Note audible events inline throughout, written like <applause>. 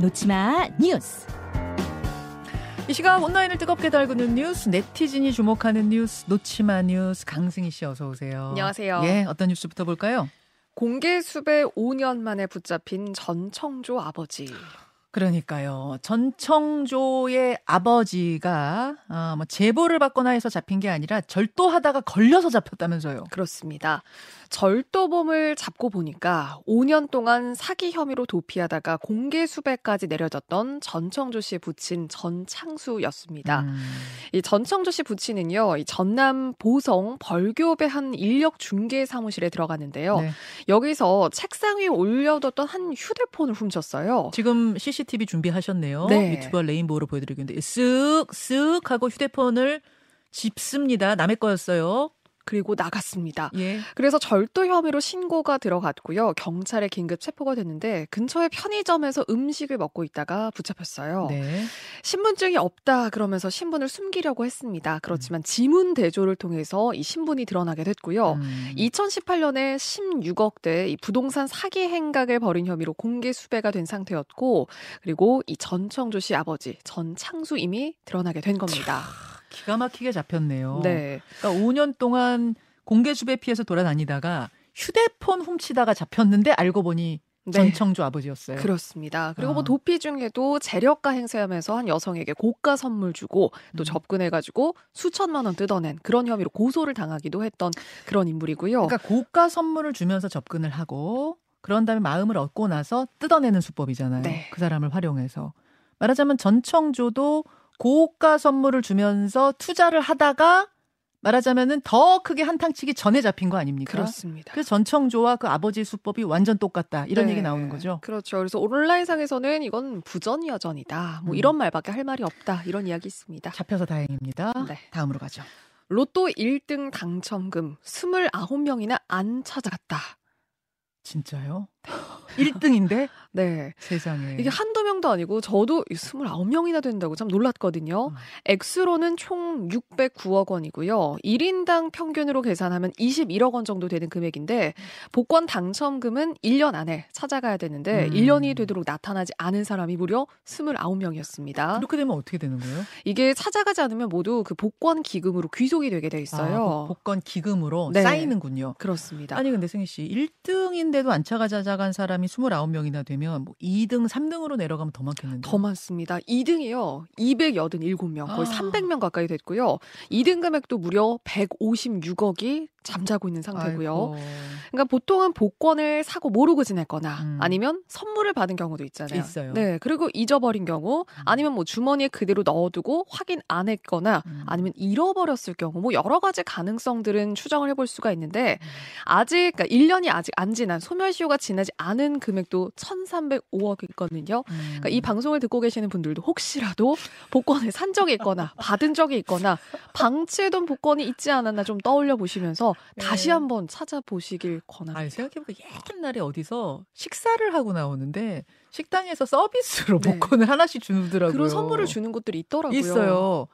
놓치마 뉴스. 이 시각 온라인을 뜨겁게 달구는 뉴스, 네티즌이 주목하는 뉴스, 놓치마 뉴스, 강승희 씨 어서 오세요. 안녕하세요. 예, 어떤 뉴스부터 볼까요? 공개 수배 5년 만에 붙잡힌 전청조 아버지. 그러니까요. 전청조의 아버지가 어, 뭐 제보를 받거나 해서 잡힌 게 아니라 절도하다가 걸려서 잡혔다면서요. 그렇습니다. 절도범을 잡고 보니까 5년 동안 사기 혐의로 도피하다가 공개 수배까지 내려졌던 전청조 씨의 부친 전창수였습니다. 음. 이 전청조 씨 부친은요, 이 전남 보성 벌교배 한 인력 중개 사무실에 들어갔는데요. 네. 여기서 책상 위에 올려뒀던 한 휴대폰을 훔쳤어요. 지금 CCTV 준비하셨네요. 네. 유튜버 레인보우로 보여드리겠는데 쓱쓱 하고 휴대폰을 집습니다. 남의 거였어요. 그리고 나갔습니다. 예. 그래서 절도 혐의로 신고가 들어갔고요. 경찰에 긴급 체포가 됐는데 근처의 편의점에서 음식을 먹고 있다가 붙잡혔어요. 네. 신분증이 없다 그러면서 신분을 숨기려고 했습니다. 그렇지만 음. 지문 대조를 통해서 이 신분이 드러나게 됐고요. 음. 2018년에 16억대 이 부동산 사기 행각을 벌인 혐의로 공개 수배가 된 상태였고 그리고 이 전청조 씨 아버지 전창수 임이 드러나게 된 겁니다. 기가 막히게 잡혔네요. 네. 그러니까 5년 동안 공개 수배 피해서 돌아다니다가 휴대폰 훔치다가 잡혔는데 알고 보니 네. 전청조 아버지였어요. 그렇습니다. 그리고 뭐 아. 도피 중에도 재력가 행세하면서 한 여성에게 고가 선물 주고 또 음. 접근해가지고 수천만 원 뜯어낸 그런 혐의로 고소를 당하기도 했던 그런 인물이고요. 그러니까 고가 선물을 주면서 접근을 하고 그런 다음에 마음을 얻고 나서 뜯어내는 수법이잖아요. 네. 그 사람을 활용해서 말하자면 전청조도 고가 선물을 주면서 투자를 하다가 말하자면은 더 크게 한탕치기 전에 잡힌 거 아닙니까? 그렇습니다. 그 전청조와 그 아버지 수법이 완전 똑같다 이런 네. 얘기 나오는 거죠. 그렇죠. 그래서 온라인상에서는 이건 부전여전이다. 뭐 음. 이런 말밖에 할 말이 없다 이런 이야기 있습니다. 잡혀서 다행입니다. 네. 다음으로 가죠. 로또 1등 당첨금 29명이나 안 찾아갔다. 진짜요? <laughs> 1등인데? <laughs> 네. 세상에. 이게 한두 명도 아니고 저도 29명이나 된다고 참 놀랐거든요. 음. 액수로는 총 609억 원이고요. 1인당 평균으로 계산하면 21억 원 정도 되는 금액인데 복권 당첨금은 1년 안에 찾아가야 되는데 음. 1년이 되도록 나타나지 않은 사람이 무려 29명이었습니다. 그렇게 되면 어떻게 되는 거예요? 이게 찾아가지 않으면 모두 그 복권 기금으로 귀속이 되게 돼 있어요. 아, 복권 기금으로 네. 쌓이는군요. 그렇습니다. 아니 근데 승희 씨 1등인데 도 안 찾아가자간 사람이 29명이나 되면 뭐 2등, 3등으로 내려가면 더 많겠는데. 더 많습니다. 2등이요. 287명, 거의 아. 300명 가까이 됐고요. 2등 금액도 무려 156억이 잠자고 있는 상태고요. 아이고. 그러니까 보통은 복권을 사고 모르고 지냈거나 음. 아니면 선물을 받은 경우도 있잖아요. 있어요. 네. 그리고 잊어버린 경우 음. 아니면 뭐 주머니에 그대로 넣어두고 확인 안 했거나 음. 아니면 잃어버렸을 경우 뭐 여러 가지 가능성들은 추정을 해볼 수가 있는데 음. 아직 그러니까 1년이 아직 안 지난 소멸시효가 지나지 않은 금액도 1,305억이거든요. 그러니까 이 음. 방송을 듣고 계시는 분들도 혹시라도 <laughs> 복권을 산 적이 있거나 받은 적이 있거나 방치해둔 복권이 있지 않았나 좀 떠올려 보시면서 네. 다시 한번 찾아보시길 권합니다. 아니, 생각해보니까 옛날에 어디서 식사를 하고 나오는데 식당에서 서비스로 네. 복권을 하나씩 주더라고요. 그런 선물을 주는 곳들이 있더라고요. 있어요.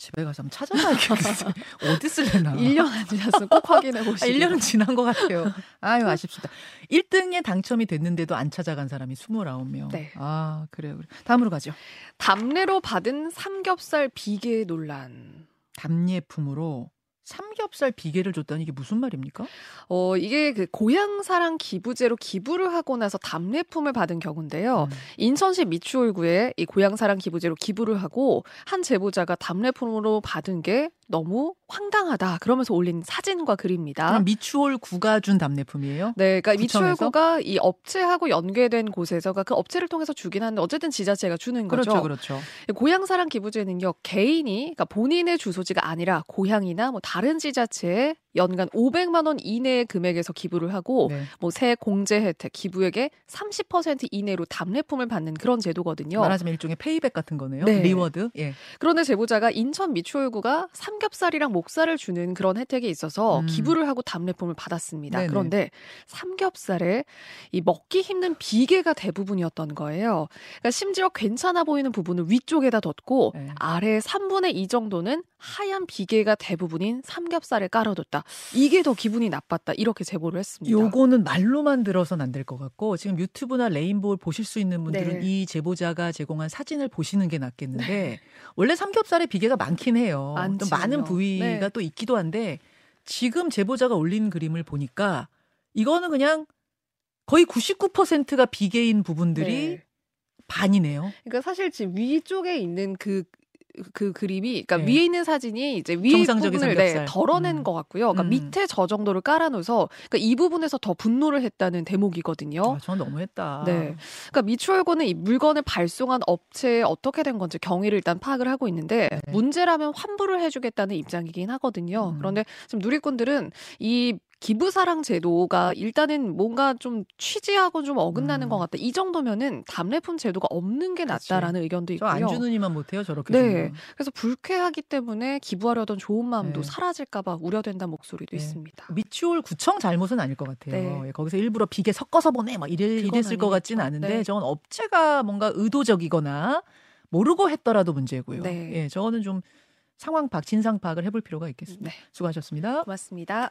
집에 가서 한번 찾아봐야겠어요. <laughs> 어디 쓸래나. 1년 안 지났으면 꼭 확인해 보시고. 아, 1년은 지난 것 같아요. 아유, 아쉽습니다. 1등에 당첨이 됐는데도 안 찾아간 사람이 29명. 네. 아, 그래요. 다음으로 가죠. 답례로 받은 삼겹살 비계 논란. 답례품으로 삼겹살 비계를 줬다는 이게 무슨 말입니까? 어, 이게 그 고향 사랑 기부제로 기부를 하고 나서 답례품을 받은 경우인데요. 음. 인천시 미추홀구에 이 고향 사랑 기부제로 기부를 하고 한 제보자가 답례품으로 받은 게 너무 황당하다. 그러면서 올린 사진과 글입니다. 그럼 미추홀 구가 준 답례품이에요? 네, 그러니까 미추홀 구가 이 업체하고 연계된 곳에서 그 업체를 통해서 주긴 하는데 어쨌든 지자체가 주는 거죠. 그렇죠, 그렇죠. 고향 사랑 기부제는요 개인이 그러니까 본인의 주소지가 아니라 고향이나 뭐 다른 지자체에 연간 500만 원 이내의 금액에서 기부를 하고 네. 뭐 세액 공제 혜택 기부액의 30% 이내로 답례품을 받는 그런 제도거든요. 말하자면 일종의 payback 같은 거네요. 네. reward. 예. 그런데 제보자가 인천 미추홀구가 삼겹살이랑 목살을 주는 그런 혜택이 있어서 음. 기부를 하고 답례품을 받았습니다. 네네. 그런데 삼겹살에 이 먹기 힘든 비계가 대부분이었던 거예요. 그러니까 심지어 괜찮아 보이는 부분을 위쪽에다 뒀고 네. 아래 3분의 2 정도는 하얀 비계가 대부분인 삼겹살을 깔아뒀다. 못했다. 이게 더 기분이 나빴다. 이렇게 제보를 했습니다. 요거는 말로만 들어선 안 될 것 같고 지금 유튜브나 레인보우 보실 수 있는 분들은 네. 이 제보자가 제공한 사진을 보시는 게 낫겠는데 네. 원래 삼겹살에 비계가 많긴 해요. 또 많은 부위가 네. 또 있기도 한데 지금 제보자가 올린 그림을 보니까 이거는 그냥 거의 99%가 비계인 부분들이 네. 반이네요. 그러니까 사실 지금 위쪽에 있는 그 그 그림이 그러니까 네. 위에 있는 사진이 이제 위에 부분을 네, 덜어낸 음. 것 같고요. 그러니까 음. 밑에 저 정도를 깔아놓어서 그러니까 이 부분에서 더 분노를 했다는 대목이거든요. 아, 저는 너무했다. 네, 그러니까 미추홀고는 이 물건을 발송한 업체에 어떻게 된 건지 경위를 일단 파악을 하고 있는데 네. 문제라면 환불을 해주겠다는 입장이긴 하거든요. 음. 그런데 지금 누리꾼들은 이 기부사랑 제도가 일단은 뭔가 좀 취지하고 좀 어긋나는 음. 것 같다. 이 정도면은 답례품 제도가 없는 게 낫다라는 그치. 의견도 있고요. 안 주는 이만 못해요, 저렇게. 네. 주면. 그래서 불쾌하기 때문에 기부하려던 좋은 마음도 네. 사라질까봐 우려된다는 목소리도 네. 있습니다. 미추홀 구청 잘못은 아닐 것 같아요. 네. 예, 거기서 일부러 비계 섞어서 보내 막 이래, 이랬을 것 같지는 않은데 네. 저건 업체가 뭔가 의도적이거나 모르고 했더라도 문제고요. 네. 예, 저거는 좀 상황 파악, 진상 파악을 해볼 필요가 있겠습니다. 네. 수고하셨습니다. 고맙습니다.